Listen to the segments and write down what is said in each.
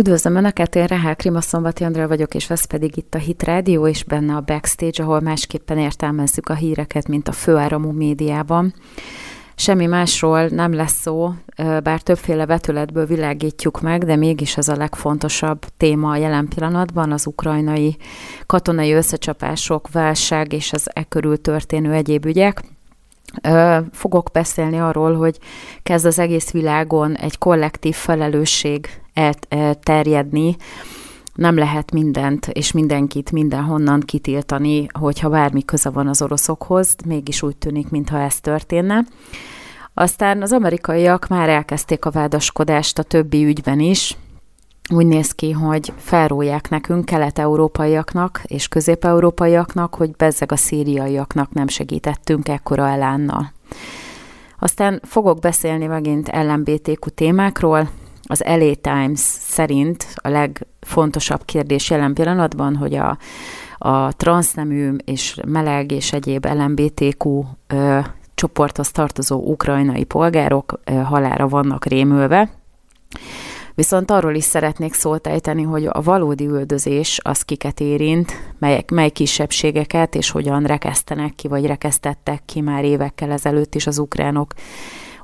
Üdvözlöm Önöket, én Rehel Krimaszombati Andrea vagyok, és ez pedig itt a Hit Rádió, és benne a Backstage, ahol másképpen értelmezzük a híreket, mint a főáramú médiában. Semmi másról nem lesz szó, bár többféle vetületből világítjuk meg, de mégis ez a legfontosabb téma a jelen pillanatban, az ukrajnai katonai összecsapások, válság és az e körül történő egyéb ügyek. Fogok beszélni arról, hogy kezd az egész világon egy kollektív felelősség elterjedni, nem lehet mindent és mindenkit mindenhonnan kitiltani, hogyha bármi köze van az oroszokhoz, mégis úgy tűnik, mintha ez történne. Aztán az amerikaiak már elkezdték a vádaskodást a többi ügyben is. Úgy néz ki, hogy felrólják nekünk, kelet-európaiaknak és közép-európaiaknak, hogy bezzeg a szíriaiaknak nem segítettünk ekkora elánnal. Aztán fogok beszélni megint LMBTQ témákról, az LA Times szerint a legfontosabb kérdés jelen pillanatban, hogy a, a transznemű és meleg és egyéb LMBTQ ö, csoporthoz tartozó ukrajnai polgárok ö, halára vannak rémülve. Viszont arról is szeretnék szólt ejteni, hogy a valódi üldözés az kiket érint, melyek, mely kisebbségeket és hogyan rekesztenek ki, vagy rekesztettek ki már évekkel ezelőtt is az ukránok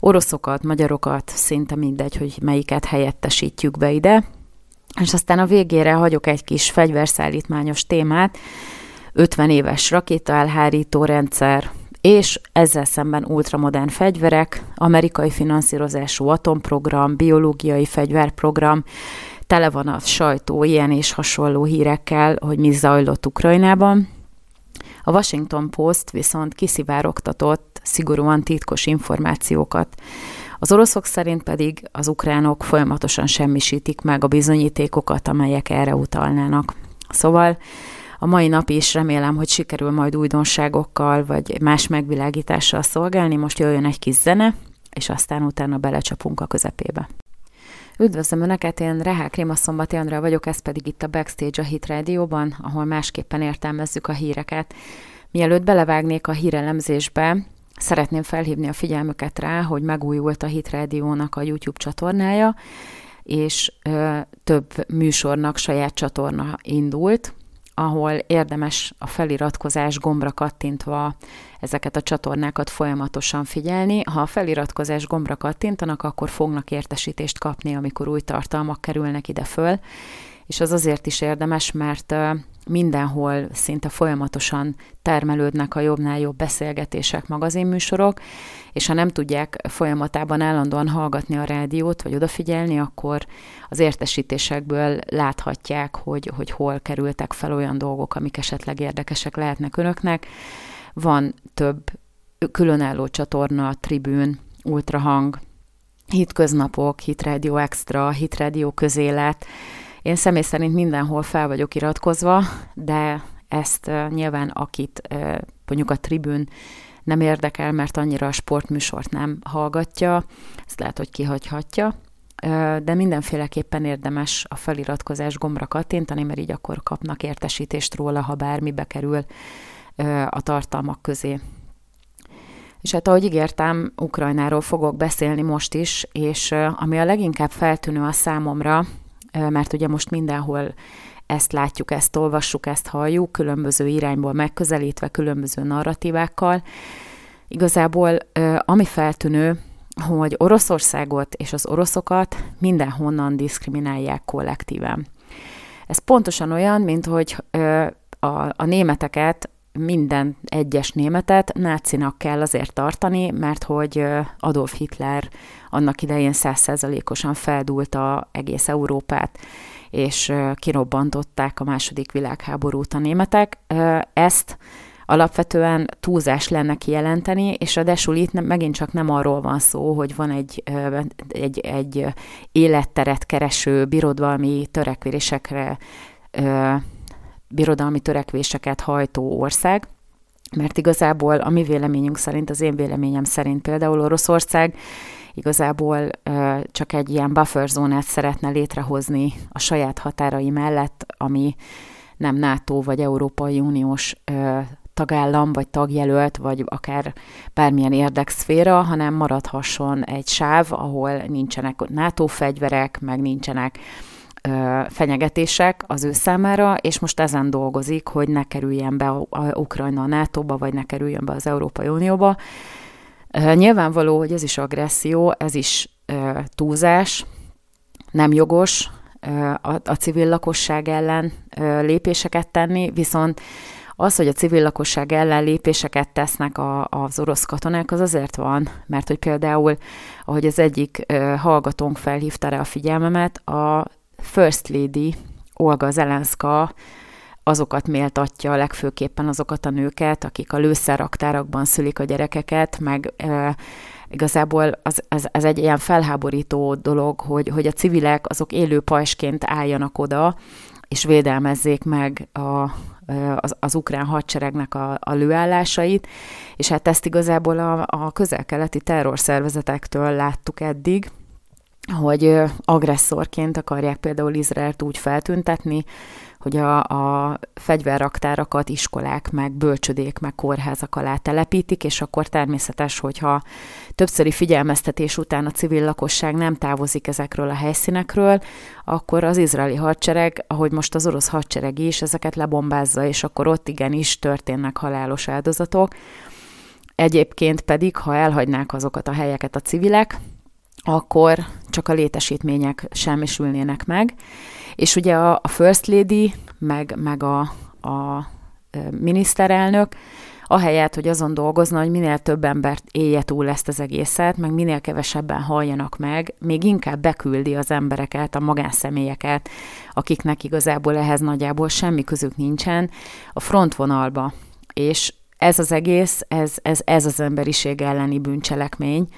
oroszokat, magyarokat, szinte mindegy, hogy melyiket helyettesítjük be ide. És aztán a végére hagyok egy kis fegyverszállítmányos témát, 50 éves rakétaelhárító rendszer, és ezzel szemben ultramodern fegyverek, amerikai finanszírozású atomprogram, biológiai fegyverprogram, tele van a sajtó ilyen és hasonló hírekkel, hogy mi zajlott Ukrajnában. A Washington Post viszont kiszivárogtatott szigorúan titkos információkat. Az oroszok szerint pedig az ukránok folyamatosan semmisítik meg a bizonyítékokat, amelyek erre utalnának. Szóval a mai nap is remélem, hogy sikerül majd újdonságokkal, vagy más megvilágítással szolgálni. Most jöjjön egy kis zene, és aztán utána belecsapunk a közepébe. Üdvözlöm Önöket, én Rehá Krémaszombati Andrea vagyok, ez pedig itt a Backstage a Hit Rádióban, ahol másképpen értelmezzük a híreket. Mielőtt belevágnék a hírelemzésbe, szeretném felhívni a figyelmüket rá, hogy megújult a Hit Rádiónak a YouTube csatornája, és ö, több műsornak saját csatorna indult, ahol érdemes a feliratkozás gombra kattintva ezeket a csatornákat folyamatosan figyelni. Ha a feliratkozás gombra kattintanak, akkor fognak értesítést kapni, amikor új tartalmak kerülnek ide föl, és az azért is érdemes, mert mindenhol szinte folyamatosan termelődnek a jobbnál jobb beszélgetések, magazinműsorok, és ha nem tudják folyamatában állandóan hallgatni a rádiót, vagy odafigyelni, akkor az értesítésekből láthatják, hogy, hogy hol kerültek fel olyan dolgok, amik esetleg érdekesek lehetnek önöknek. Van több különálló csatorna, tribűn, ultrahang, hitköznapok, hitrádió extra, hitrádió közélet, én személy szerint mindenhol fel vagyok iratkozva, de ezt nyilván akit mondjuk a tribün nem érdekel, mert annyira a sportműsort nem hallgatja, ezt lehet, hogy kihagyhatja, de mindenféleképpen érdemes a feliratkozás gombra kattintani, mert így akkor kapnak értesítést róla, ha bármi bekerül a tartalmak közé. És hát ahogy ígértem, Ukrajnáról fogok beszélni most is, és ami a leginkább feltűnő a számomra, mert ugye most mindenhol ezt látjuk, ezt olvassuk, ezt halljuk, különböző irányból megközelítve, különböző narratívákkal. Igazából ami feltűnő, hogy Oroszországot és az oroszokat mindenhonnan diszkriminálják kollektíven. Ez pontosan olyan, mint hogy a, a németeket minden egyes németet nácinak kell azért tartani, mert hogy Adolf Hitler annak idején százszerzalékosan feldúlta egész Európát, és kirobbantották a második világháborút a németek. Ezt alapvetően túlzás lenne kijelenteni, és ráadásul itt megint csak nem arról van szó, hogy van egy, egy, egy életteret kereső birodalmi törekvésekre birodalmi törekvéseket hajtó ország, mert igazából a mi véleményünk szerint, az én véleményem szerint például Oroszország igazából csak egy ilyen buffer zónát szeretne létrehozni a saját határai mellett, ami nem NATO vagy Európai Uniós tagállam, vagy tagjelölt, vagy akár bármilyen érdekszféra, hanem maradhasson egy sáv, ahol nincsenek NATO fegyverek, meg nincsenek fenyegetések az ő számára, és most ezen dolgozik, hogy ne kerüljen be a, Ukrajna a NATO-ba, vagy ne kerüljön be az Európai Unióba. Nyilvánvaló, hogy ez is agresszió, ez is túlzás, nem jogos a, a civil lakosság ellen lépéseket tenni, viszont az, hogy a civil lakosság ellen lépéseket tesznek a, az orosz katonák, az azért van, mert hogy például, ahogy az egyik hallgatónk felhívta rá a figyelmemet, a First Lady Olga Zelenska azokat méltatja, legfőképpen azokat a nőket, akik a lőszerraktárakban szülik a gyerekeket, meg e, igazából az, az, az egy ilyen felháborító dolog, hogy, hogy a civilek azok élő pajsként álljanak oda, és védelmezzék meg a, az, az ukrán hadseregnek a, a lőállásait, és hát ezt igazából a, a közel-keleti terrorszervezetektől láttuk eddig, hogy agresszorként akarják például Izraelt úgy feltüntetni, hogy a, a fegyverraktárakat iskolák, meg bölcsödék, meg kórházak alá telepítik, és akkor természetes, hogyha többszöri figyelmeztetés után a civil lakosság nem távozik ezekről a helyszínekről, akkor az izraeli hadsereg, ahogy most az orosz hadsereg is, ezeket lebombázza, és akkor ott igenis történnek halálos áldozatok. Egyébként pedig, ha elhagynák azokat a helyeket a civilek, akkor csak a létesítmények semmisülnének meg. És ugye a, a First Lady, meg, meg a, a miniszterelnök, ahelyett, hogy azon dolgozna, hogy minél több embert élje túl ezt az egészet, meg minél kevesebben halljanak meg, még inkább beküldi az embereket, a magánszemélyeket, akiknek igazából ehhez nagyjából semmi közük nincsen, a frontvonalba. És ez az egész, ez, ez, ez az emberiség elleni bűncselekmény,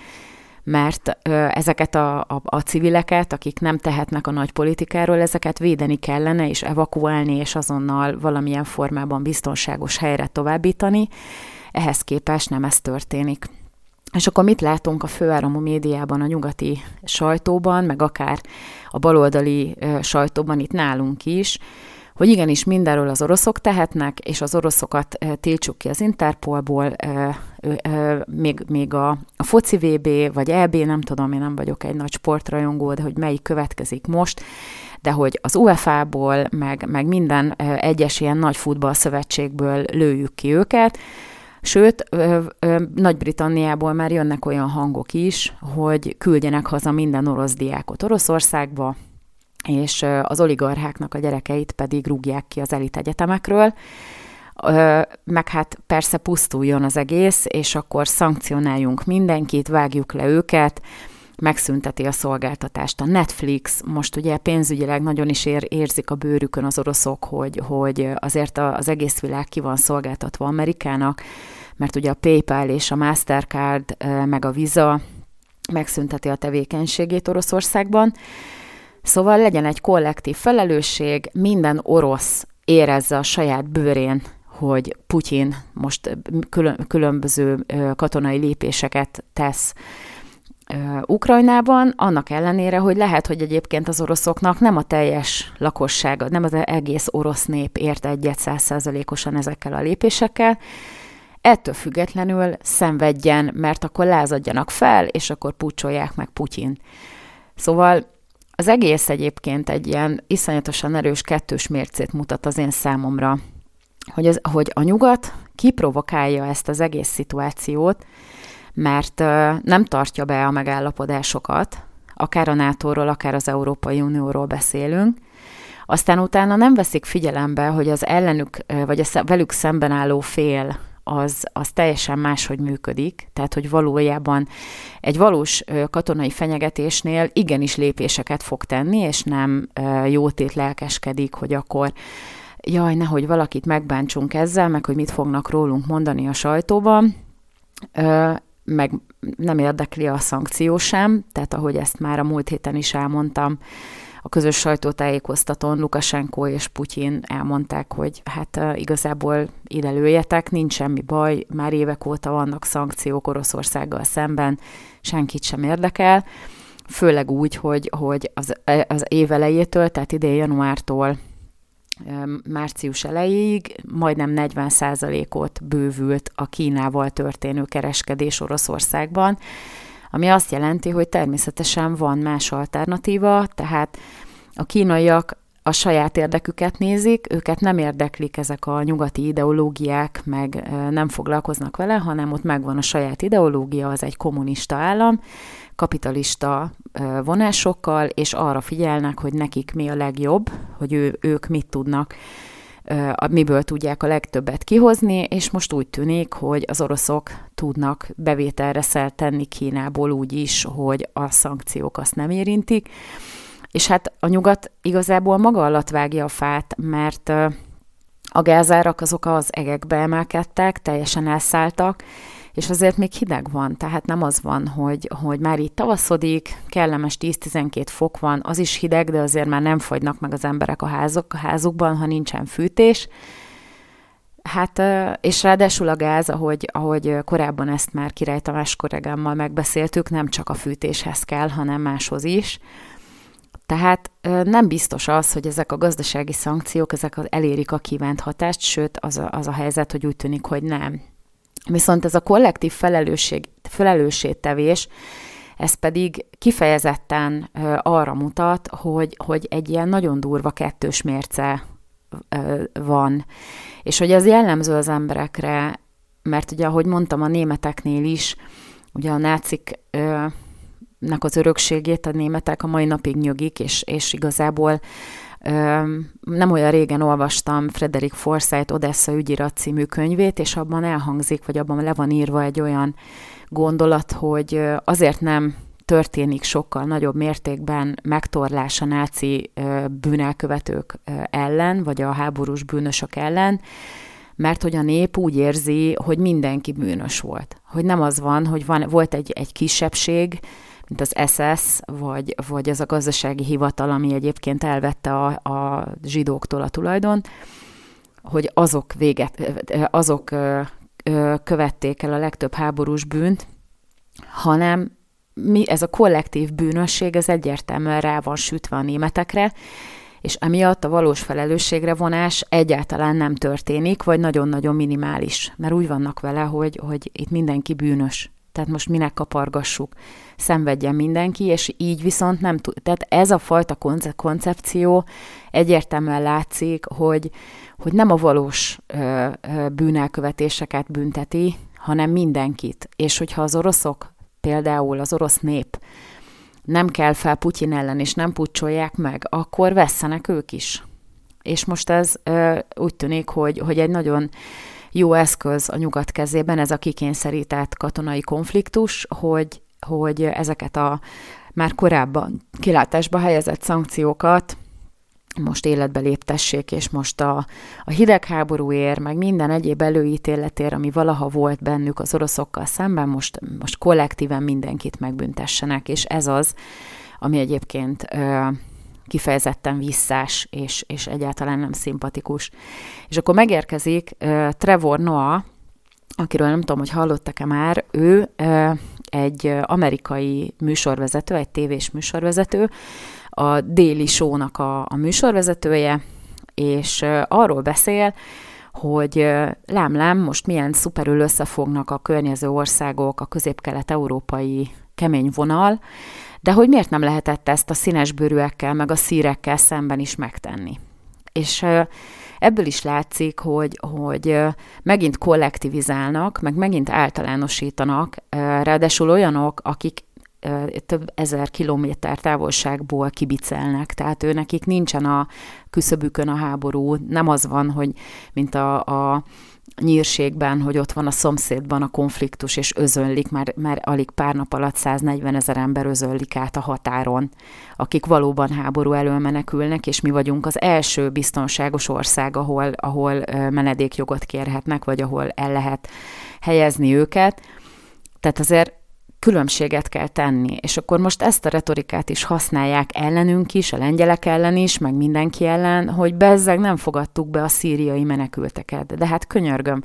mert ezeket a, a, a civileket, akik nem tehetnek a nagy politikáról, ezeket védeni kellene, és evakuálni, és azonnal valamilyen formában biztonságos helyre továbbítani. Ehhez képest nem ez történik. És akkor mit látunk a főáramú médiában, a nyugati sajtóban, meg akár a baloldali sajtóban itt nálunk is, hogy igenis mindenről az oroszok tehetnek, és az oroszokat tiltsuk ki az Interpolból, még, még a, a foci VB, vagy EB, nem tudom, én nem vagyok egy nagy sportrajongó, de hogy melyik következik most, de hogy az UEFA-ból, meg, meg minden egyes ilyen nagy futballszövetségből lőjük ki őket, Sőt, Nagy-Britanniából már jönnek olyan hangok is, hogy küldjenek haza minden orosz diákot Oroszországba, és az oligarcháknak a gyerekeit pedig rúgják ki az elit egyetemekről, meg hát persze pusztuljon az egész, és akkor szankcionáljunk mindenkit, vágjuk le őket, megszünteti a szolgáltatást. A Netflix most ugye pénzügyileg nagyon is ér, érzik a bőrükön az oroszok, hogy, hogy azért az egész világ ki van szolgáltatva Amerikának, mert ugye a PayPal és a Mastercard meg a Visa megszünteti a tevékenységét Oroszországban, Szóval legyen egy kollektív felelősség, minden orosz érezze a saját bőrén, hogy Putyin most különböző katonai lépéseket tesz Ukrajnában, annak ellenére, hogy lehet, hogy egyébként az oroszoknak nem a teljes lakossága, nem az egész orosz nép ért egyet százszerzalékosan ezekkel a lépésekkel, ettől függetlenül szenvedjen, mert akkor lázadjanak fel, és akkor pucsolják meg Putyin. Szóval az egész egyébként egy ilyen iszonyatosan erős kettős mércét mutat az én számomra, hogy, az, hogy a nyugat kiprovokálja ezt az egész szituációt, mert nem tartja be a megállapodásokat, akár a NATO-ról, akár az Európai Unióról beszélünk, aztán utána nem veszik figyelembe, hogy az ellenük, vagy a velük szemben álló fél az, az teljesen máshogy működik, tehát hogy valójában egy valós katonai fenyegetésnél igenis lépéseket fog tenni, és nem jótét lelkeskedik, hogy akkor jaj, nehogy valakit megbántsunk ezzel, meg hogy mit fognak rólunk mondani a sajtóban, meg nem érdekli a szankció sem, tehát ahogy ezt már a múlt héten is elmondtam, a közös sajtótájékoztatón Lukasenko és Putyin elmondták, hogy hát igazából ide lőjetek, nincs semmi baj, már évek óta vannak szankciók Oroszországgal szemben, senkit sem érdekel, főleg úgy, hogy, hogy az, az év elejétől, tehát idén januártól március elejéig majdnem 40%-ot bővült a Kínával történő kereskedés Oroszországban, ami azt jelenti, hogy természetesen van más alternatíva, tehát A kínaiak a saját érdeküket nézik, őket nem érdeklik ezek a nyugati ideológiák, meg nem foglalkoznak vele, hanem ott megvan a saját ideológia, az egy kommunista állam, kapitalista vonásokkal, és arra figyelnek, hogy nekik mi a legjobb, hogy ő, ők mit tudnak, miből tudják a legtöbbet kihozni, és most úgy tűnik, hogy az oroszok tudnak bevételre szert tenni Kínából úgy is, hogy a szankciók azt nem érintik, és hát a nyugat igazából maga alatt vágja a fát, mert a gázárak azok az egekbe emelkedtek, teljesen elszálltak, és azért még hideg van, tehát nem az van, hogy, hogy már itt tavaszodik, kellemes 10-12 fok van, az is hideg, de azért már nem fogynak meg az emberek a, házok, a házukban, ha nincsen fűtés. Hát, és ráadásul a gáz, ahogy, ahogy korábban ezt már Király Tamás kollégámmal megbeszéltük, nem csak a fűtéshez kell, hanem máshoz is. Tehát nem biztos az, hogy ezek a gazdasági szankciók, ezek elérik a kívánt hatást, sőt az a, az a helyzet, hogy úgy tűnik, hogy nem. Viszont ez a kollektív felelősség, felelősségtevés, ez pedig kifejezetten arra mutat, hogy, hogy egy ilyen nagyon durva kettős mérce van. És hogy ez jellemző az emberekre, mert ugye, ahogy mondtam, a németeknél is, ugye a nácik nek az örökségét a németek a mai napig nyögik, és, és igazából nem olyan régen olvastam Frederick Forsyth Odessa ügyirat című könyvét, és abban elhangzik, vagy abban le van írva egy olyan gondolat, hogy azért nem történik sokkal nagyobb mértékben megtorlás a náci bűnelkövetők ellen, vagy a háborús bűnösök ellen, mert hogy a nép úgy érzi, hogy mindenki bűnös volt. Hogy nem az van, hogy van, volt egy, egy kisebbség, mint az SS, vagy, vagy ez a gazdasági hivatal, ami egyébként elvette a, a zsidóktól a tulajdon, hogy azok, véget, azok követték el a legtöbb háborús bűnt, hanem mi, ez a kollektív bűnösség, ez egyértelműen rá van sütve a németekre, és emiatt a valós felelősségre vonás egyáltalán nem történik, vagy nagyon-nagyon minimális, mert úgy vannak vele, hogy, hogy itt mindenki bűnös. Tehát most minek kapargassuk, szenvedjen mindenki, és így viszont nem tud. Tehát ez a fajta koncepció egyértelműen látszik, hogy, hogy nem a valós ö, ö, bűnelkövetéseket bünteti, hanem mindenkit. És hogyha az oroszok, például az orosz nép nem kell fel Putyin ellen, és nem pucsolják meg, akkor vesszenek ők is. És most ez ö, úgy tűnik, hogy, hogy egy nagyon jó eszköz a nyugat kezében, ez a kikényszerített katonai konfliktus, hogy, hogy ezeket a már korábban kilátásba helyezett szankciókat most életbe léptessék, és most a, a hidegháborúért, meg minden egyéb előítéletér, ami valaha volt bennük az oroszokkal szemben, most, most kollektíven mindenkit megbüntessenek, és ez az, ami egyébként ö, kifejezetten visszás, és, és egyáltalán nem szimpatikus. És akkor megérkezik uh, Trevor Noah, akiről nem tudom, hogy hallottak-e már, ő uh, egy amerikai műsorvezető, egy tévés műsorvezető, a Daily Show-nak a, a műsorvezetője, és uh, arról beszél, hogy lám-lám, most milyen szuperül összefognak a környező országok, a közép-kelet-európai kemény vonal, de hogy miért nem lehetett ezt a színes bőrűekkel, meg a szírekkel szemben is megtenni. És ebből is látszik, hogy, hogy megint kollektivizálnak, meg megint általánosítanak, ráadásul olyanok, akik több ezer kilométer távolságból kibicelnek, tehát ő nekik nincsen a küszöbükön a háború, nem az van, hogy mint a, a nyírségben, hogy ott van a szomszédban a konfliktus, és özönlik, már, már alig pár nap alatt 140 ezer ember özönlik át a határon, akik valóban háború elől menekülnek, és mi vagyunk az első biztonságos ország, ahol, ahol menedékjogot kérhetnek, vagy ahol el lehet helyezni őket. Tehát azért különbséget kell tenni. És akkor most ezt a retorikát is használják ellenünk is, a lengyelek ellen is, meg mindenki ellen, hogy bezzeg nem fogadtuk be a szíriai menekülteket. De hát könyörgöm,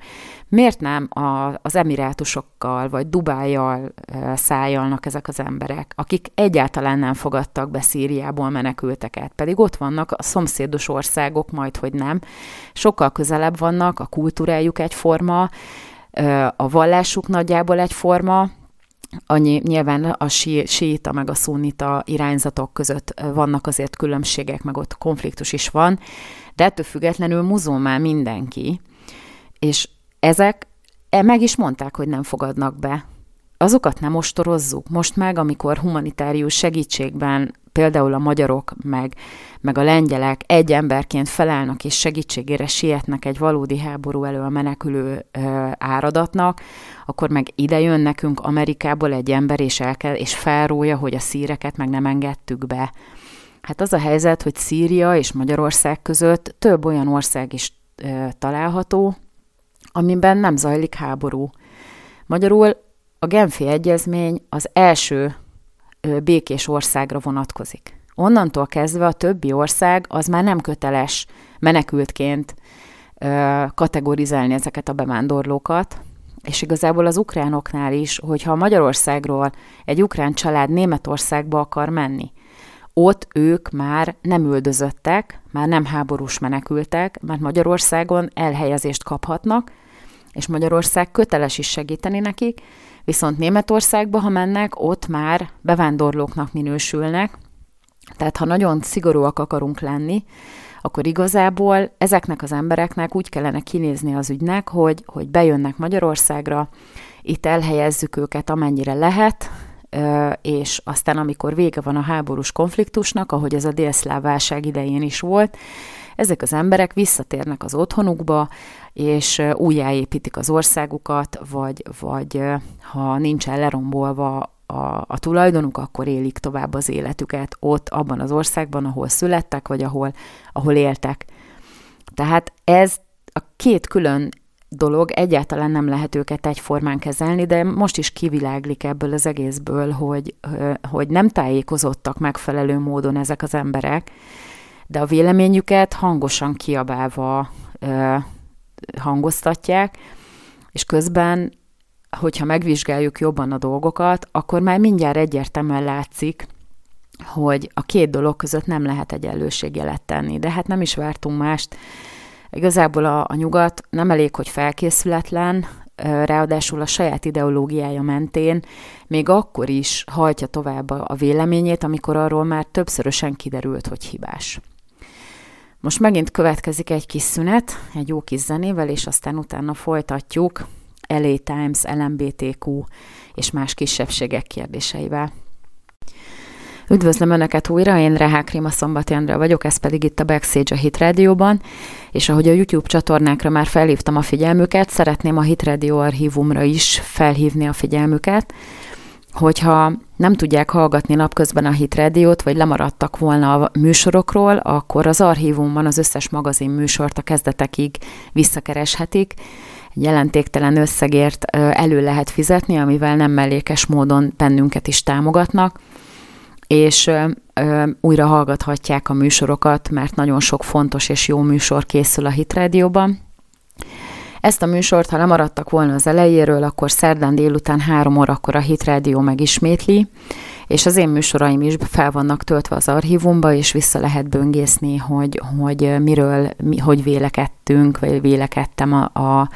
miért nem a, az emirátusokkal vagy Dubájjal e, szájalnak ezek az emberek, akik egyáltalán nem fogadtak be Szíriából menekülteket, pedig ott vannak a szomszédos országok, majd hogy nem, sokkal közelebb vannak, a kultúrájuk egyforma, a vallásuk nagyjából egyforma, annyi, nyilván a síita meg a szunita irányzatok között vannak azért különbségek, meg ott konfliktus is van, de ettől függetlenül muzulmán mindenki, és ezek e, meg is mondták, hogy nem fogadnak be. Azokat nem ostorozzuk. Most meg, amikor humanitárius segítségben például a magyarok, meg, meg a lengyelek egy emberként felállnak és segítségére sietnek egy valódi háború elől menekülő ö, áradatnak, akkor meg ide jön nekünk Amerikából egy ember, és, elke, és felrója, hogy a szíreket meg nem engedtük be. Hát az a helyzet, hogy Szíria és Magyarország között több olyan ország is ö, található, amiben nem zajlik háború. Magyarul a Genfi Egyezmény az első békés országra vonatkozik. Onnantól kezdve a többi ország az már nem köteles menekültként kategorizálni ezeket a bevándorlókat, és igazából az ukránoknál is, hogyha Magyarországról egy ukrán család Németországba akar menni, ott ők már nem üldözöttek, már nem háborús menekültek, mert Magyarországon elhelyezést kaphatnak, és Magyarország köteles is segíteni nekik, viszont Németországba, ha mennek, ott már bevándorlóknak minősülnek, tehát ha nagyon szigorúak akarunk lenni, akkor igazából ezeknek az embereknek úgy kellene kinézni az ügynek, hogy, hogy bejönnek Magyarországra, itt elhelyezzük őket amennyire lehet, és aztán amikor vége van a háborús konfliktusnak, ahogy ez a délszláv válság idején is volt, ezek az emberek visszatérnek az otthonukba, és újjáépítik az országukat, vagy, vagy ha nincsen lerombolva a, a tulajdonuk, akkor élik tovább az életüket ott, abban az országban, ahol születtek, vagy ahol, ahol éltek. Tehát ez a két külön dolog, egyáltalán nem lehet őket egyformán kezelni, de most is kiviláglik ebből az egészből, hogy, hogy nem tájékozottak megfelelő módon ezek az emberek, de a véleményüket hangosan kiabálva hangoztatják, és közben hogyha megvizsgáljuk jobban a dolgokat, akkor már mindjárt egyértelműen látszik, hogy a két dolog között nem lehet egyenlőségjelet tenni. De hát nem is vártunk mást. Igazából a, a nyugat nem elég, hogy felkészületlen, ráadásul a saját ideológiája mentén még akkor is hajtja tovább a véleményét, amikor arról már többszörösen kiderült, hogy hibás. Most megint következik egy kis szünet, egy jó kis zenével, és aztán utána folytatjuk LA Times, LMBTQ és más kisebbségek kérdéseivel. Üdvözlöm Önöket újra, én Rehák Rima Szombati Andrea vagyok, ez pedig itt a Backstage a Hit Radio-ban, és ahogy a YouTube csatornákra már felhívtam a figyelmüket, szeretném a Hit Radio archívumra is felhívni a figyelmüket, hogyha nem tudják hallgatni napközben a Hit Radio-t, vagy lemaradtak volna a műsorokról, akkor az archívumban az összes magazin műsort a kezdetekig visszakereshetik, jelentéktelen összegért elő lehet fizetni, amivel nem mellékes módon bennünket is támogatnak, és újra hallgathatják a műsorokat, mert nagyon sok fontos és jó műsor készül a Hit Radio-ban. Ezt a műsort, ha lemaradtak volna az elejéről, akkor szerdán délután három órakor a Hit Radio megismétli, és az én műsoraim is fel vannak töltve az archívumba, és vissza lehet böngészni, hogy, hogy miről, mi, hogy vélekedtünk, vagy vélekedtem a, a,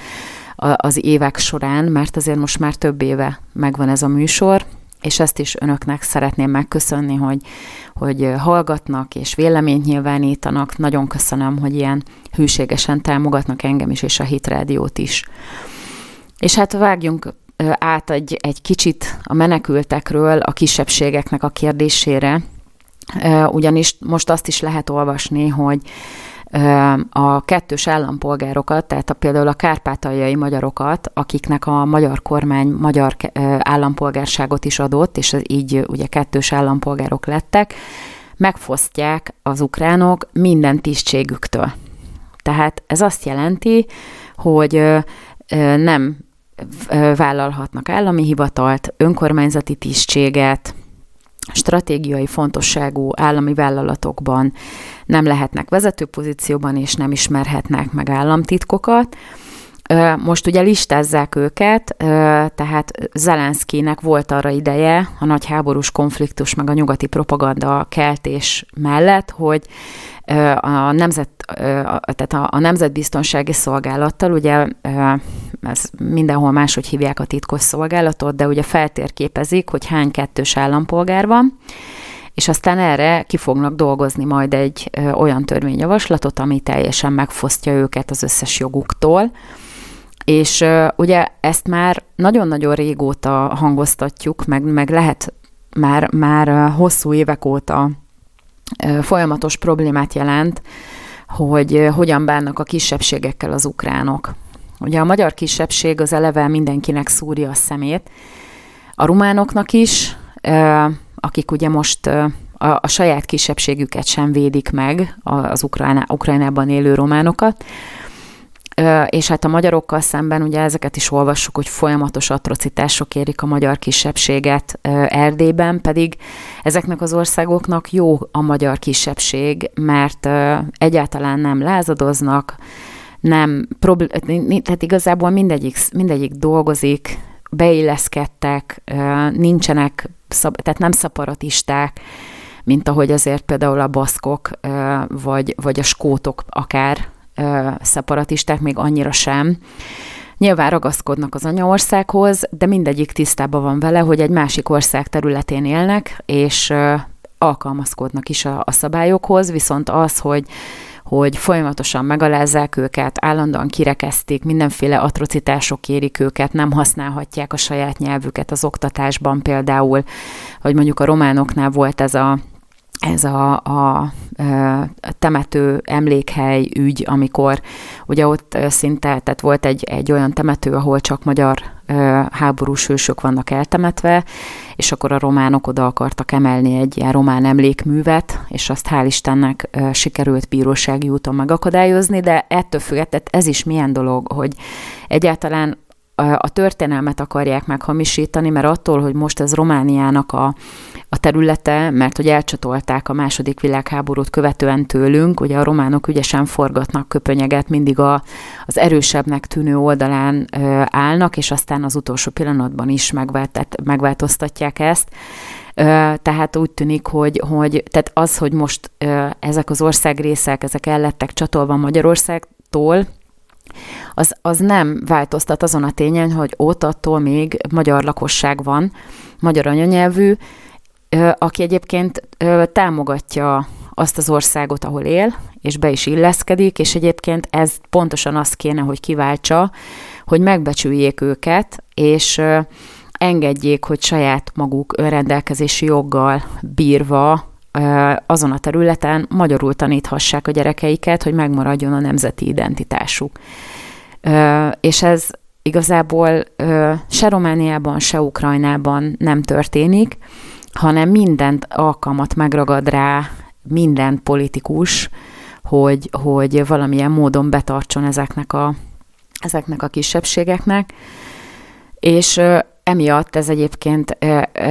az évek során, mert azért most már több éve megvan ez a műsor, és ezt is önöknek szeretném megköszönni, hogy, hogy hallgatnak és véleményt nyilvánítanak. Nagyon köszönöm, hogy ilyen hűségesen támogatnak engem is, és a Hit Rádiót is. És hát vágjunk át egy, egy kicsit a menekültekről, a kisebbségeknek a kérdésére, ugyanis most azt is lehet olvasni, hogy a kettős állampolgárokat, tehát a, például a kárpátaljai magyarokat, akiknek a magyar kormány magyar állampolgárságot is adott, és így ugye kettős állampolgárok lettek, megfosztják az ukránok minden tisztségüktől. Tehát ez azt jelenti, hogy nem vállalhatnak állami hivatalt, önkormányzati tisztséget, stratégiai fontosságú állami vállalatokban nem lehetnek vezető pozícióban, és nem ismerhetnek meg államtitkokat, Most ugye listázzák őket, tehát Zelenszkinek volt arra ideje a nagy háborús konfliktus meg a nyugati propaganda keltés mellett, hogy a, nemzet, tehát a, Nemzetbiztonsági Szolgálattal, ugye ez mindenhol máshogy hívják a titkos szolgálatot, de ugye feltérképezik, hogy hány kettős állampolgár van, és aztán erre ki fognak dolgozni majd egy olyan törvényjavaslatot, ami teljesen megfosztja őket az összes joguktól, és ugye ezt már nagyon-nagyon régóta hangoztatjuk, meg, meg lehet már, már hosszú évek óta folyamatos problémát jelent, hogy hogyan bánnak a kisebbségekkel az ukránok. Ugye a magyar kisebbség az eleve mindenkinek szúrja a szemét, a rumánoknak is, akik ugye most a, a saját kisebbségüket sem védik meg, az Ukrajná, Ukrajnában élő románokat, és hát a magyarokkal szemben ugye ezeket is olvassuk, hogy folyamatos atrocitások érik a magyar kisebbséget Erdélyben, pedig ezeknek az országoknak jó a magyar kisebbség, mert egyáltalán nem lázadoznak, nem, tehát igazából mindegyik, mindegyik dolgozik, beilleszkedtek, nincsenek, tehát nem szaparatisták, mint ahogy azért például a baszkok, vagy, vagy a skótok akár szeparatisták még annyira sem. Nyilván ragaszkodnak az anyaországhoz, de mindegyik tisztában van vele, hogy egy másik ország területén élnek, és alkalmazkodnak is a, a szabályokhoz, viszont az, hogy hogy folyamatosan megalázzák őket, állandóan kirekezték, mindenféle atrocitások érik őket, nem használhatják a saját nyelvüket az oktatásban például, hogy mondjuk a románoknál volt ez a ez a, a, a temető emlékhely ügy, amikor ugye ott szinte, tehát volt egy, egy olyan temető, ahol csak magyar háborús hősök vannak eltemetve, és akkor a románok oda akartak emelni egy ilyen román emlékművet, és azt hál' Istennek sikerült bírósági úton megakadályozni, de ettől függetlenül ez is milyen dolog, hogy egyáltalán a történelmet akarják meghamisítani, mert attól, hogy most ez Romániának a, a területe, mert hogy elcsatolták a második világháborút követően tőlünk, ugye a románok ügyesen forgatnak köpönyeget, mindig a, az erősebbnek tűnő oldalán ö, állnak, és aztán az utolsó pillanatban is megvált, megváltoztatják ezt. Tehát úgy tűnik, hogy, hogy tehát az, hogy most ezek az országrészek, ezek ellettek csatolva Magyarországtól, az, az nem változtat azon a tényen, hogy ott attól még magyar lakosság van, magyar anyanyelvű, aki egyébként támogatja azt az országot, ahol él, és be is illeszkedik, és egyébként ez pontosan azt kéne, hogy kiváltsa, hogy megbecsüljék őket, és engedjék, hogy saját maguk önrendelkezési joggal bírva azon a területen magyarul taníthassák a gyerekeiket, hogy megmaradjon a nemzeti identitásuk. És ez igazából se Romániában, se Ukrajnában nem történik, hanem mindent alkalmat megragad rá minden politikus, hogy, hogy valamilyen módon betartson ezeknek a, ezeknek a kisebbségeknek. És emiatt ez egyébként,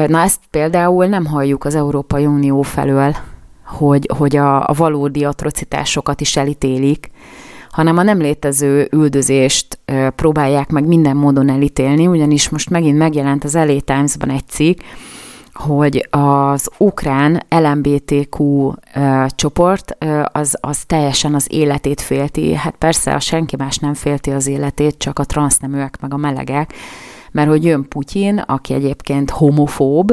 na ezt például nem halljuk az Európai Unió felől, hogy, hogy a, a valódi atrocitásokat is elítélik, hanem a nem létező üldözést próbálják meg minden módon elítélni, ugyanis most megint megjelent az LA Times-ban egy cikk, hogy az ukrán LMBTQ csoport az, az teljesen az életét félti. Hát persze a senki más nem félti az életét, csak a transzneműek meg a melegek, mert hogy jön Putyin, aki egyébként homofób,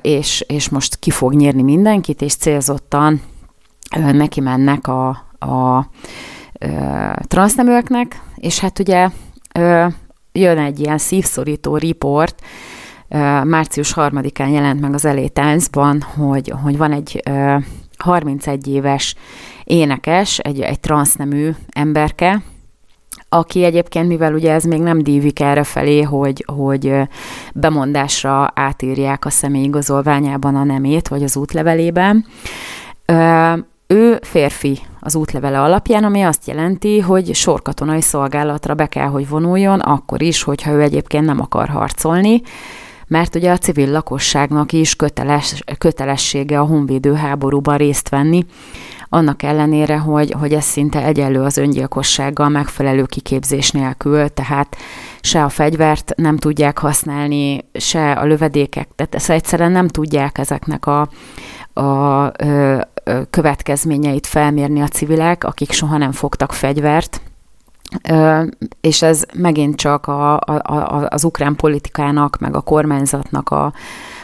és, és most ki fog nyírni mindenkit, és célzottan neki mennek a, a transzneműeknek, és hát ugye jön egy ilyen szívszorító riport, március 3-án jelent meg az LA Times-ban, hogy, hogy van egy 31 éves énekes, egy, egy transznemű emberke, aki egyébként, mivel ugye ez még nem dívik erre felé, hogy, hogy bemondásra átírják a személyigazolványában a nemét, vagy az útlevelében, ő férfi az útlevele alapján, ami azt jelenti, hogy sorkatonai szolgálatra be kell, hogy vonuljon, akkor is, hogyha ő egyébként nem akar harcolni, mert ugye a civil lakosságnak is köteles, kötelessége a honvédő háborúban részt venni, annak ellenére, hogy, hogy ez szinte egyenlő az öngyilkossággal megfelelő kiképzés nélkül, tehát se a fegyvert nem tudják használni, se a lövedékek, tehát ezt egyszerűen nem tudják ezeknek a, a következményeit felmérni a civilek, akik soha nem fogtak fegyvert, és ez megint csak a, a, a, az ukrán politikának, meg a kormányzatnak a,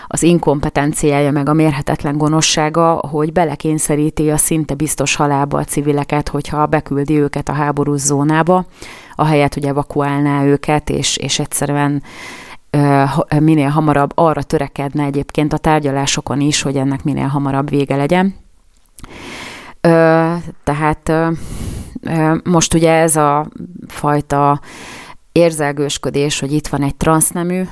az inkompetenciája, meg a mérhetetlen gonoszsága, hogy belekényszeríti a szinte biztos halálba a civileket, hogyha beküldi őket a háborús zónába, ahelyett, hogy evakuálná őket, és, és egyszerűen minél hamarabb arra törekedne egyébként a tárgyalásokon is, hogy ennek minél hamarabb vége legyen. Tehát most ugye ez a fajta érzelgősködés, hogy itt van egy transznemű,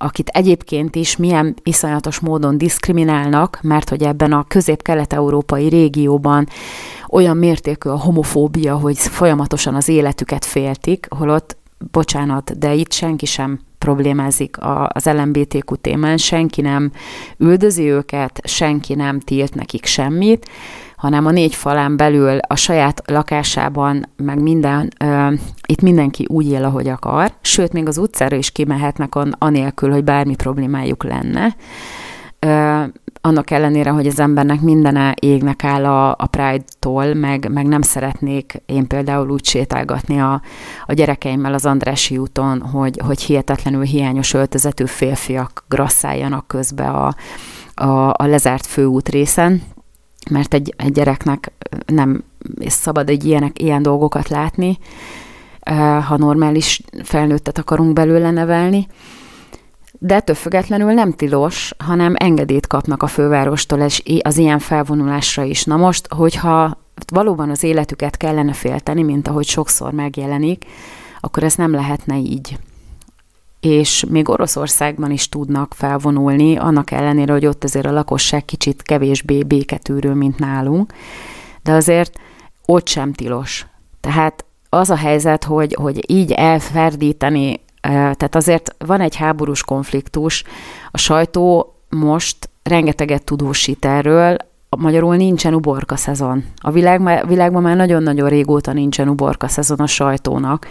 akit egyébként is milyen iszonyatos módon diszkriminálnak, mert hogy ebben a közép-kelet-európai régióban olyan mértékű a homofóbia, hogy folyamatosan az életüket féltik, holott, bocsánat, de itt senki sem problémázik az LMBTQ témán, senki nem üldözi őket, senki nem tilt nekik semmit, hanem a négy falán belül a saját lakásában, meg minden, ö, itt mindenki úgy él, ahogy akar, sőt, még az utcára is kimehetnek an, anélkül, hogy bármi problémájuk lenne. Ö, annak ellenére, hogy az embernek mindene égnek áll a, a Pride-tól, meg, meg nem szeretnék én például úgy sétálgatni a, a gyerekeimmel az Andrási úton, hogy, hogy hihetetlenül hiányos öltözetű férfiak grasszáljanak közbe a, a, a lezárt főút részen mert egy, egy gyereknek nem szabad egy ilyenek, ilyen dolgokat látni, ha normális felnőttet akarunk belőle nevelni. De ettől függetlenül nem tilos, hanem engedélyt kapnak a fővárostól és az ilyen felvonulásra is. Na most, hogyha valóban az életüket kellene félteni, mint ahogy sokszor megjelenik, akkor ez nem lehetne így és még Oroszországban is tudnak felvonulni, annak ellenére, hogy ott azért a lakosság kicsit kevésbé béketűrő, mint nálunk, de azért ott sem tilos. Tehát az a helyzet, hogy, hogy így elferdíteni, tehát azért van egy háborús konfliktus, a sajtó most rengeteget tudósít erről, magyarul nincsen uborka szezon. A világ, világban már nagyon-nagyon régóta nincsen uborka szezon a sajtónak,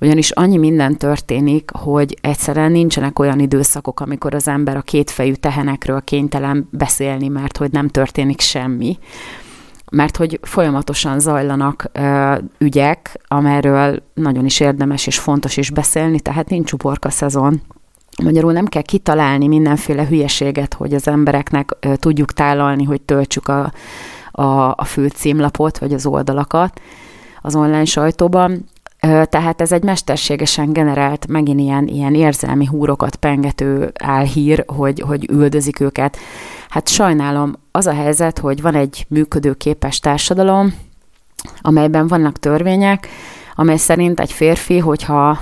ugyanis annyi minden történik, hogy egyszerűen nincsenek olyan időszakok, amikor az ember a kétfejű tehenekről kénytelen beszélni, mert hogy nem történik semmi mert hogy folyamatosan zajlanak ö, ügyek, amerről nagyon is érdemes és fontos is beszélni, tehát nincs uborka szezon. Magyarul nem kell kitalálni mindenféle hülyeséget, hogy az embereknek ö, tudjuk tálalni, hogy töltsük a, a, a fő címlapot, vagy az oldalakat az online sajtóban, tehát ez egy mesterségesen generált, megint ilyen, ilyen érzelmi húrokat pengető álhír, hogy, hogy üldözik őket. Hát sajnálom, az a helyzet, hogy van egy működőképes társadalom, amelyben vannak törvények, amely szerint egy férfi, hogyha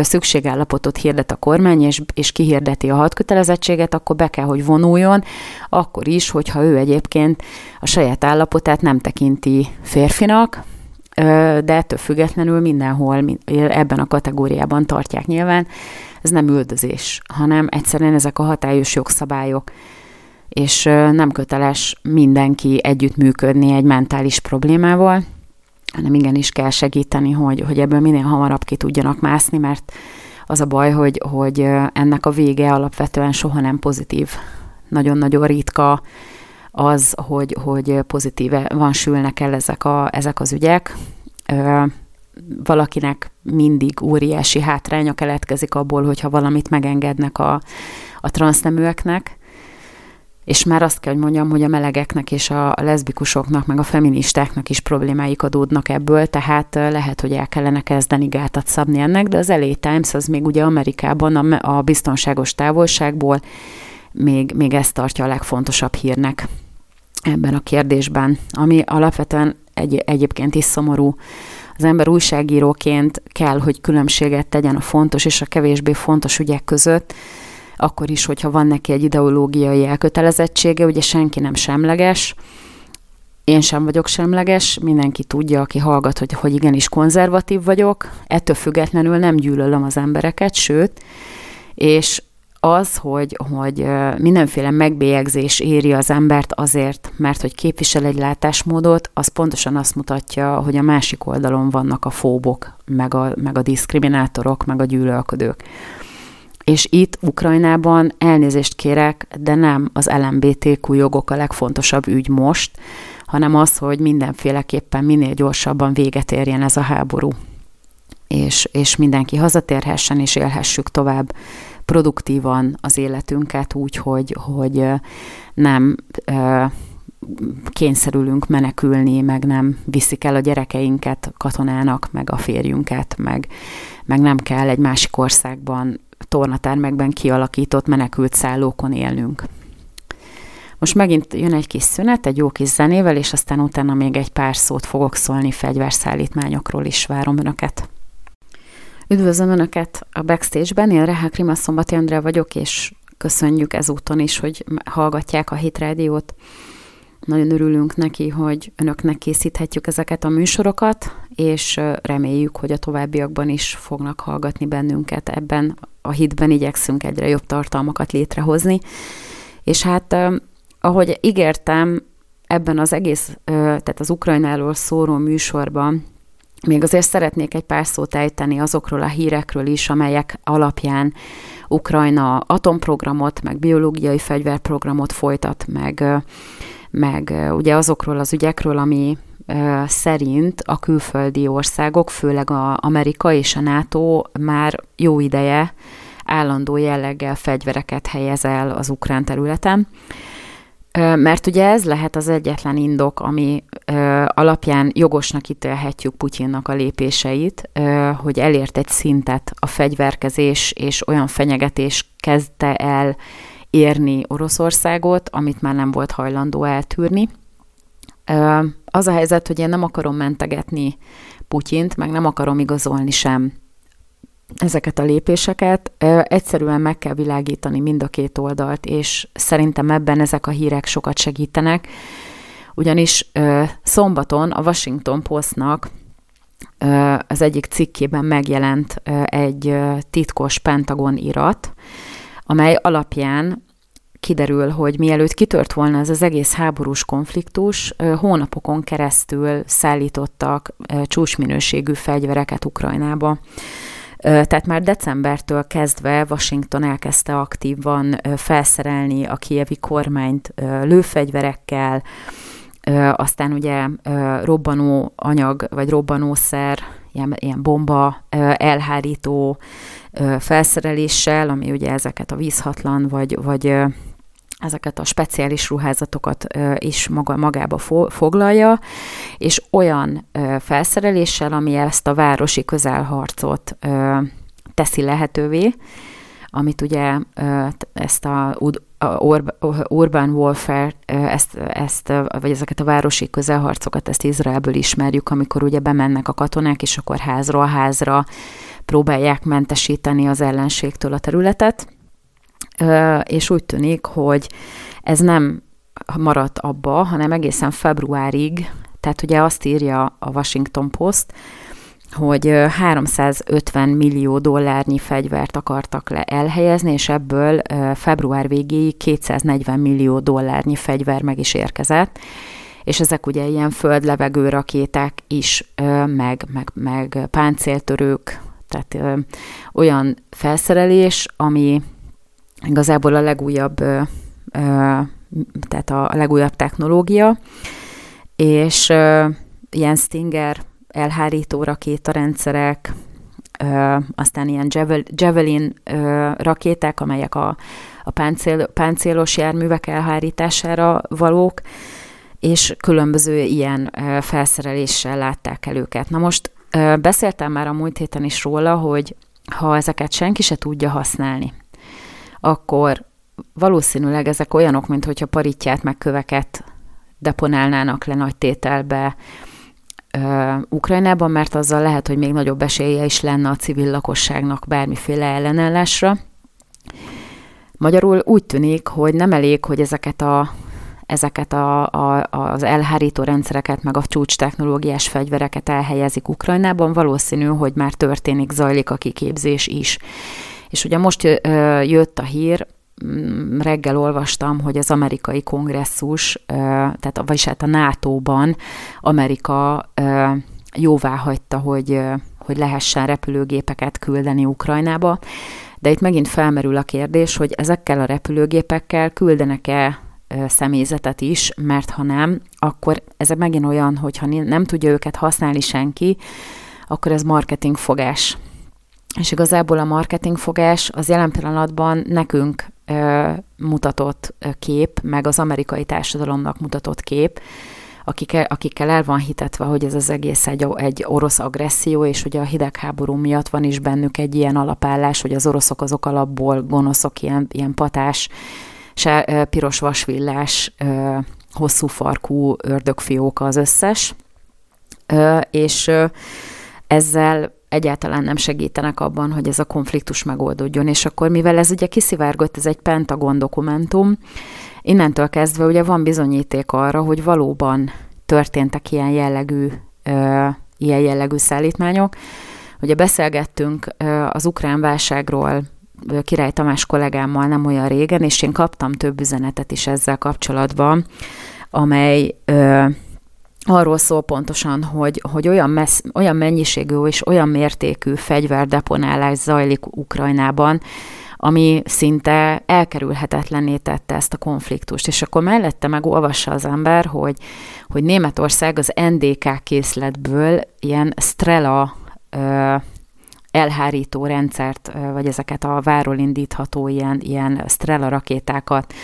szükségállapotot hirdet a kormány, és, és kihirdeti a hadkötelezettséget, akkor be kell, hogy vonuljon, akkor is, hogyha ő egyébként a saját állapotát nem tekinti férfinak, de ettől függetlenül mindenhol ebben a kategóriában tartják nyilván. Ez nem üldözés, hanem egyszerűen ezek a hatályos jogszabályok, és nem köteles mindenki együttműködni egy mentális problémával, hanem igenis kell segíteni, hogy, hogy ebből minél hamarabb ki tudjanak mászni, mert az a baj, hogy, hogy ennek a vége alapvetően soha nem pozitív. Nagyon-nagyon ritka az, hogy, hogy pozitíve van sülnek el ezek, a, ezek az ügyek. Valakinek mindig óriási hátránya keletkezik abból, hogyha valamit megengednek a, a transzneműeknek, és már azt kell, hogy mondjam, hogy a melegeknek és a leszbikusoknak, meg a feministáknak is problémáik adódnak ebből, tehát lehet, hogy el kellene kezdeni gátat szabni ennek, de az LA Times az még ugye Amerikában a, a biztonságos távolságból még, még ezt tartja a legfontosabb hírnek ebben a kérdésben, ami alapvetően egy, egyébként is szomorú. Az ember újságíróként kell, hogy különbséget tegyen a fontos és a kevésbé fontos ügyek között, akkor is, hogyha van neki egy ideológiai elkötelezettsége, ugye senki nem semleges, én sem vagyok semleges, mindenki tudja, aki hallgat, hogy, hogy igenis konzervatív vagyok, ettől függetlenül nem gyűlölöm az embereket, sőt, és az, hogy, hogy mindenféle megbélyegzés éri az embert azért, mert hogy képvisel egy látásmódot, az pontosan azt mutatja, hogy a másik oldalon vannak a fóbok, meg a, meg a diszkriminátorok, meg a gyűlölködők. És itt Ukrajnában elnézést kérek, de nem az LMBTQ jogok a legfontosabb ügy most, hanem az, hogy mindenféleképpen minél gyorsabban véget érjen ez a háború. És, és mindenki hazatérhessen, és élhessük tovább produktívan az életünket úgy, hogy, hogy nem kényszerülünk menekülni, meg nem viszik el a gyerekeinket katonának, meg a férjünket, meg, meg nem kell egy másik országban tornatermekben kialakított menekült szállókon élnünk. Most megint jön egy kis szünet, egy jó kis zenével, és aztán utána még egy pár szót fogok szólni fegyverszállítmányokról is. Várom Önöket! Üdvözlöm Önöket a Backstage-ben, én Rehák Rima Szombati Andrea vagyok, és köszönjük ezúton is, hogy hallgatják a Hit Rádiót. Nagyon örülünk neki, hogy Önöknek készíthetjük ezeket a műsorokat, és reméljük, hogy a továbbiakban is fognak hallgatni bennünket. Ebben a hitben igyekszünk egyre jobb tartalmakat létrehozni. És hát, ahogy ígértem, ebben az egész, tehát az Ukrajnáról szóró műsorban még azért szeretnék egy pár szót ejteni azokról a hírekről is, amelyek alapján Ukrajna atomprogramot, meg biológiai fegyverprogramot folytat, meg, meg ugye azokról az ügyekről, ami szerint a külföldi országok, főleg a Amerika és a NATO már jó ideje állandó jelleggel fegyvereket helyez el az ukrán területen. Mert ugye ez lehet az egyetlen indok, ami alapján jogosnak ítélhetjük Putyinnak a lépéseit, hogy elért egy szintet a fegyverkezés és olyan fenyegetés kezdte el érni Oroszországot, amit már nem volt hajlandó eltűrni. Az a helyzet, hogy én nem akarom mentegetni Putyint, meg nem akarom igazolni sem ezeket a lépéseket. Egyszerűen meg kell világítani mind a két oldalt, és szerintem ebben ezek a hírek sokat segítenek, ugyanis szombaton a Washington Postnak az egyik cikkében megjelent egy titkos Pentagon irat, amely alapján kiderül, hogy mielőtt kitört volna ez az egész háborús konfliktus, hónapokon keresztül szállítottak csúcsminőségű fegyvereket Ukrajnába. Tehát már decembertől kezdve Washington elkezdte aktívan felszerelni a kievi kormányt lőfegyverekkel, aztán ugye robbanó anyag, vagy robbanószer, ilyen, ilyen bomba elhárító felszereléssel, ami ugye ezeket a vízhatlan, vagy, vagy ezeket a speciális ruházatokat is maga, magába foglalja, és olyan felszereléssel, ami ezt a városi közelharcot teszi lehetővé, amit ugye ezt a, urban warfare, ezt, ezt, vagy ezeket a városi közelharcokat, ezt Izraelből ismerjük, amikor ugye bemennek a katonák, és akkor házról házra próbálják mentesíteni az ellenségtől a területet és úgy tűnik, hogy ez nem maradt abba, hanem egészen februárig, tehát ugye azt írja a Washington Post, hogy 350 millió dollárnyi fegyvert akartak le elhelyezni, és ebből február végéig 240 millió dollárnyi fegyver meg is érkezett. És ezek ugye ilyen földlevegő rakéták is, meg, meg, meg páncéltörők, tehát olyan felszerelés, ami igazából a legújabb, tehát a legújabb technológia, és ilyen Stinger elhárító rakétarendszerek, aztán ilyen Javelin rakéták, amelyek a, a páncél, páncélos járművek elhárítására valók, és különböző ilyen felszereléssel látták el őket. Na most beszéltem már a múlt héten is róla, hogy ha ezeket senki se tudja használni, akkor valószínűleg ezek olyanok, mint hogyha paritját meg köveket deponálnának le nagy tételbe ö, Ukrajnában, mert azzal lehet, hogy még nagyobb esélye is lenne a civil lakosságnak bármiféle ellenállásra. Magyarul úgy tűnik, hogy nem elég, hogy ezeket a ezeket a, a, az elhárító rendszereket, meg a csúcs technológiás fegyvereket elhelyezik Ukrajnában, valószínű, hogy már történik, zajlik a kiképzés is És ugye most jött a hír, mm, reggel olvastam, hogy az amerikai kongresszus, tehát vagyis hát a NATO-ban Amerika jóvá hagyta, hogy, hogy lehessen repülőgépeket küldeni Ukrajnába, de itt megint felmerül a kérdés, hogy ezekkel a repülőgépekkel küldenek-e személyzetet is, mert ha nem, akkor ez megint olyan, hogyha nem tudja őket használni senki, akkor ez marketing fogás. És igazából a marketing fogás az jelen pillanatban nekünk ö, mutatott kép, meg az amerikai társadalomnak mutatott kép, akikkel, akikkel el van hitetve, hogy ez az egész egy, egy orosz agresszió, és ugye a hidegháború miatt van is bennük egy ilyen alapállás, hogy az oroszok azok alapból gonoszok, ilyen, ilyen patás, se, piros vasvillás, hosszú farkú ördögfióka az összes, és ezzel egyáltalán nem segítenek abban, hogy ez a konfliktus megoldódjon. És akkor, mivel ez ugye kiszivárgott, ez egy Pentagon dokumentum, innentől kezdve ugye van bizonyíték arra, hogy valóban történtek ilyen jellegű, ilyen jellegű szállítmányok. Ugye beszélgettünk az ukrán válságról Király Tamás kollégámmal nem olyan régen, és én kaptam több üzenetet is ezzel kapcsolatban, amely ö, arról szól pontosan, hogy, hogy olyan, messz, olyan mennyiségű és olyan mértékű fegyverdeponálás zajlik Ukrajnában, ami szinte elkerülhetetlenné tette ezt a konfliktust. És akkor mellette megolvassa az ember, hogy, hogy Németország az NDK készletből ilyen Strela ö, elhárító rendszert, vagy ezeket a váról indítható ilyen, ilyen Strela rakétákat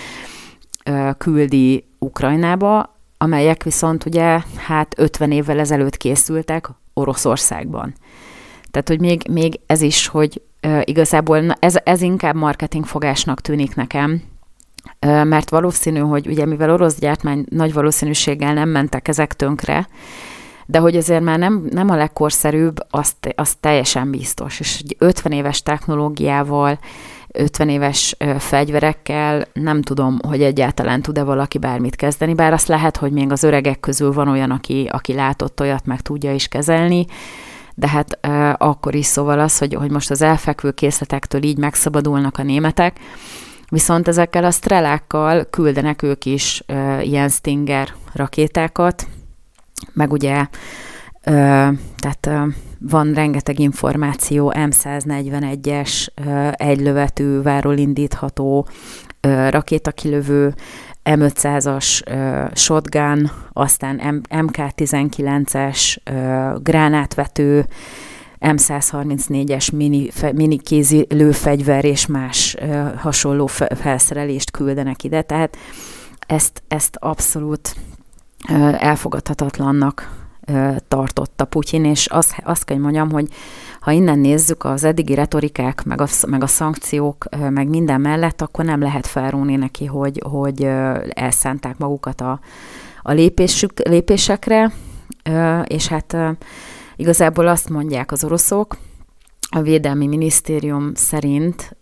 küldi Ukrajnába, amelyek viszont ugye hát 50 évvel ezelőtt készültek Oroszországban. Tehát, hogy még, még ez is, hogy igazából ez, ez inkább marketingfogásnak tűnik nekem, mert valószínű, hogy ugye mivel orosz gyártmány nagy valószínűséggel nem mentek ezek tönkre, de hogy azért már nem, nem a legkorszerűbb, azt, azt teljesen biztos. És egy 50 éves technológiával, 50 éves fegyverekkel nem tudom, hogy egyáltalán tud-e valaki bármit kezdeni, bár azt lehet, hogy még az öregek közül van olyan, aki, aki látott olyat, meg tudja is kezelni, de hát akkor is szóval az, hogy, hogy most az elfekvő készletektől így megszabadulnak a németek, viszont ezekkel a strelákkal küldenek ők is ilyen Stinger rakétákat, meg ugye tehát ö, van rengeteg információ, M141-es ö, egylövetű, váról indítható ö, rakétakilövő, M500-as ö, shotgun, aztán M- MK19-es ö, gránátvető, M134-es mini, fe, mini kézi lőfegyver és más ö, hasonló felszerelést küldenek ide, tehát ezt, ezt abszolút elfogadhatatlannak tartotta Putyin, és azt, azt kell mondjam, hogy ha innen nézzük az eddigi retorikák, meg a, meg a szankciók, meg minden mellett, akkor nem lehet felróni neki, hogy, hogy elszánták magukat a, a lépésük, lépésekre, és hát igazából azt mondják az oroszok, a Védelmi Minisztérium szerint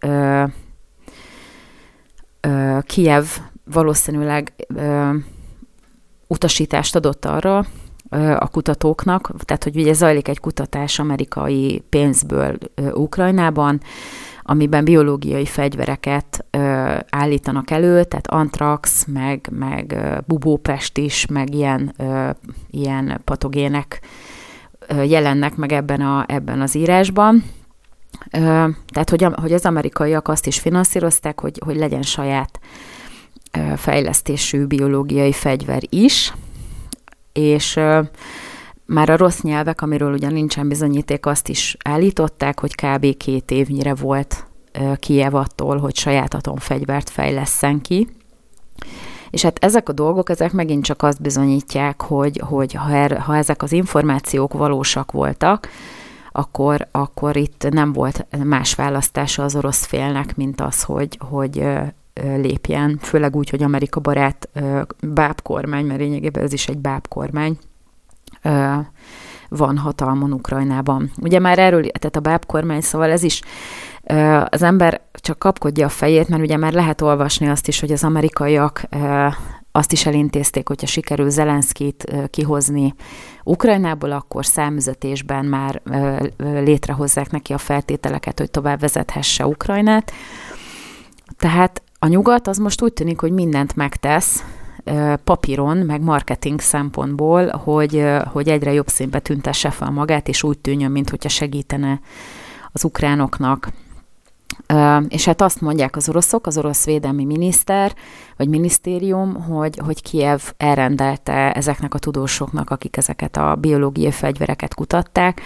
Kiev valószínűleg utasítást adott arra a kutatóknak, tehát hogy ugye zajlik egy kutatás amerikai pénzből Ukrajnában, amiben biológiai fegyvereket ö, állítanak elő, tehát antrax, meg, meg bubópest is, meg ilyen, ö, ilyen patogének ö, jelennek meg ebben, a, ebben az írásban. Ö, tehát, hogy, hogy az amerikaiak azt is finanszírozták, hogy, hogy legyen saját fejlesztésű biológiai fegyver is, és már a rossz nyelvek, amiről ugyan nincsen bizonyíték, azt is állították, hogy kb. két évnyire volt Kiev attól, hogy saját atomfegyvert fejleszen ki. És hát ezek a dolgok, ezek megint csak azt bizonyítják, hogy, hogy ha, er, ha ezek az információk valósak voltak, akkor, akkor itt nem volt más választása az orosz félnek, mint az, hogy, hogy lépjen, főleg úgy, hogy Amerika barát bábkormány, mert lényegében ez is egy bábkormány, van hatalmon Ukrajnában. Ugye már erről, tehát a bábkormány, szóval ez is az ember csak kapkodja a fejét, mert ugye már lehet olvasni azt is, hogy az amerikaiak azt is elintézték, hogyha sikerül Zelenszkit kihozni Ukrajnából, akkor számüzetésben már létrehozzák neki a feltételeket, hogy tovább vezethesse Ukrajnát. Tehát a nyugat az most úgy tűnik, hogy mindent megtesz, papíron, meg marketing szempontból, hogy, hogy egyre jobb színbe tüntesse fel magát, és úgy tűnjön, mintha segítene az ukránoknak. És hát azt mondják az oroszok, az orosz védelmi miniszter, vagy minisztérium, hogy, hogy Kiev elrendelte ezeknek a tudósoknak, akik ezeket a biológiai fegyvereket kutatták,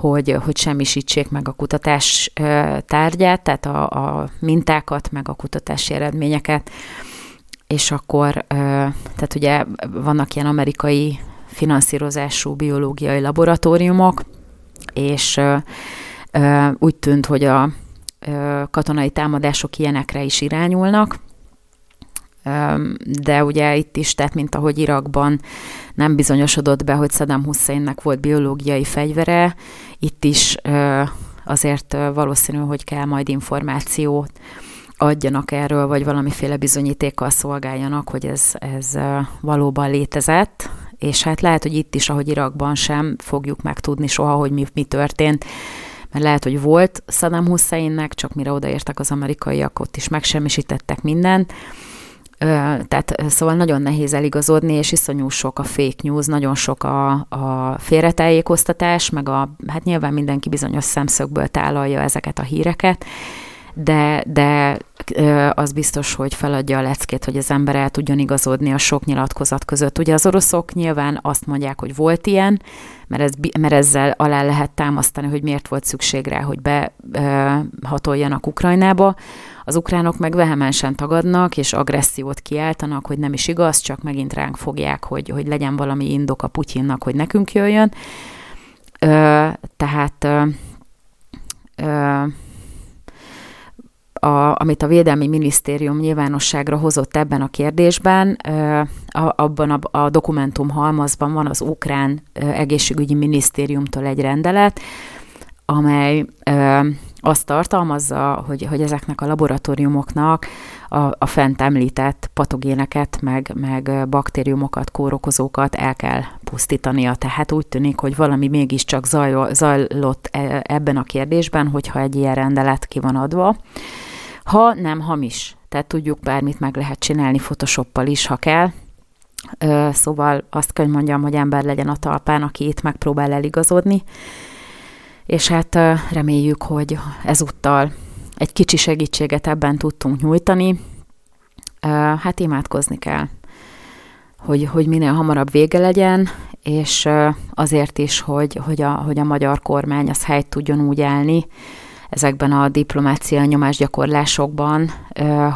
hogy, hogy semmisítsék meg a kutatás tárgyát, tehát a, a mintákat, meg a kutatási eredményeket, és akkor, tehát ugye vannak ilyen amerikai finanszírozású biológiai laboratóriumok, és úgy tűnt, hogy a katonai támadások ilyenekre is irányulnak, de ugye itt is, tehát mint ahogy Irakban nem bizonyosodott be, hogy Saddam Husseinnek volt biológiai fegyvere, itt is azért valószínű, hogy kell majd információt adjanak erről, vagy valamiféle bizonyítékkal szolgáljanak, hogy ez, ez valóban létezett, és hát lehet, hogy itt is, ahogy Irakban sem fogjuk megtudni soha, hogy mi, mi történt, mert lehet, hogy volt Saddam Husseinnek, csak mire odaértek az amerikaiak, ott is megsemmisítettek mindent, tehát szóval nagyon nehéz eligazodni, és iszonyú sok a fake news, nagyon sok a, a félretájékoztatás, meg a, hát nyilván mindenki bizonyos szemszögből tálalja ezeket a híreket, de, de az biztos, hogy feladja a leckét, hogy az ember el tudjon igazodni a sok nyilatkozat között. Ugye az oroszok nyilván azt mondják, hogy volt ilyen, mert, ez, mert ezzel alá lehet támasztani, hogy miért volt szükség rá, hogy behatoljanak Ukrajnába. Az ukránok meg vehemensen tagadnak, és agressziót kiáltanak, hogy nem is igaz, csak megint ránk fogják, hogy, hogy legyen valami indok a Putyinnak, hogy nekünk jöjjön. Ö, tehát ö, ö, a, amit a Védelmi Minisztérium nyilvánosságra hozott ebben a kérdésben, a, abban a, a dokumentum halmazban van az Ukrán Egészségügyi Minisztériumtól egy rendelet, amely azt tartalmazza, hogy, hogy ezeknek a laboratóriumoknak a, a fent említett patogéneket, meg, meg baktériumokat, kórokozókat el kell pusztítania. Tehát úgy tűnik, hogy valami mégiscsak zajlott e, ebben a kérdésben, hogyha egy ilyen rendelet ki van adva ha nem hamis. Tehát tudjuk, bármit meg lehet csinálni Photoshoppal is, ha kell. Szóval azt kell, mondjam, hogy ember legyen a talpán, aki itt megpróbál eligazodni. És hát reméljük, hogy ezúttal egy kicsi segítséget ebben tudtunk nyújtani. Hát imádkozni kell, hogy, hogy minél hamarabb vége legyen, és azért is, hogy, hogy, a, hogy a magyar kormány az helyt tudjon úgy állni, ezekben a diplomácia nyomásgyakorlásokban,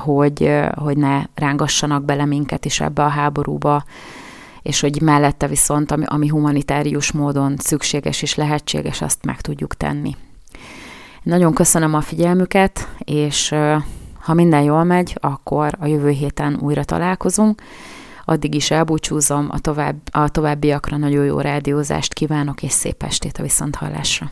hogy, hogy ne rángassanak bele minket is ebbe a háborúba, és hogy mellette viszont, ami, ami humanitárius módon szükséges és lehetséges, azt meg tudjuk tenni. Nagyon köszönöm a figyelmüket, és ha minden jól megy, akkor a jövő héten újra találkozunk. Addig is elbúcsúzom, a, tovább, a továbbiakra nagyon jó rádiózást kívánok, és szép estét a viszonthallásra.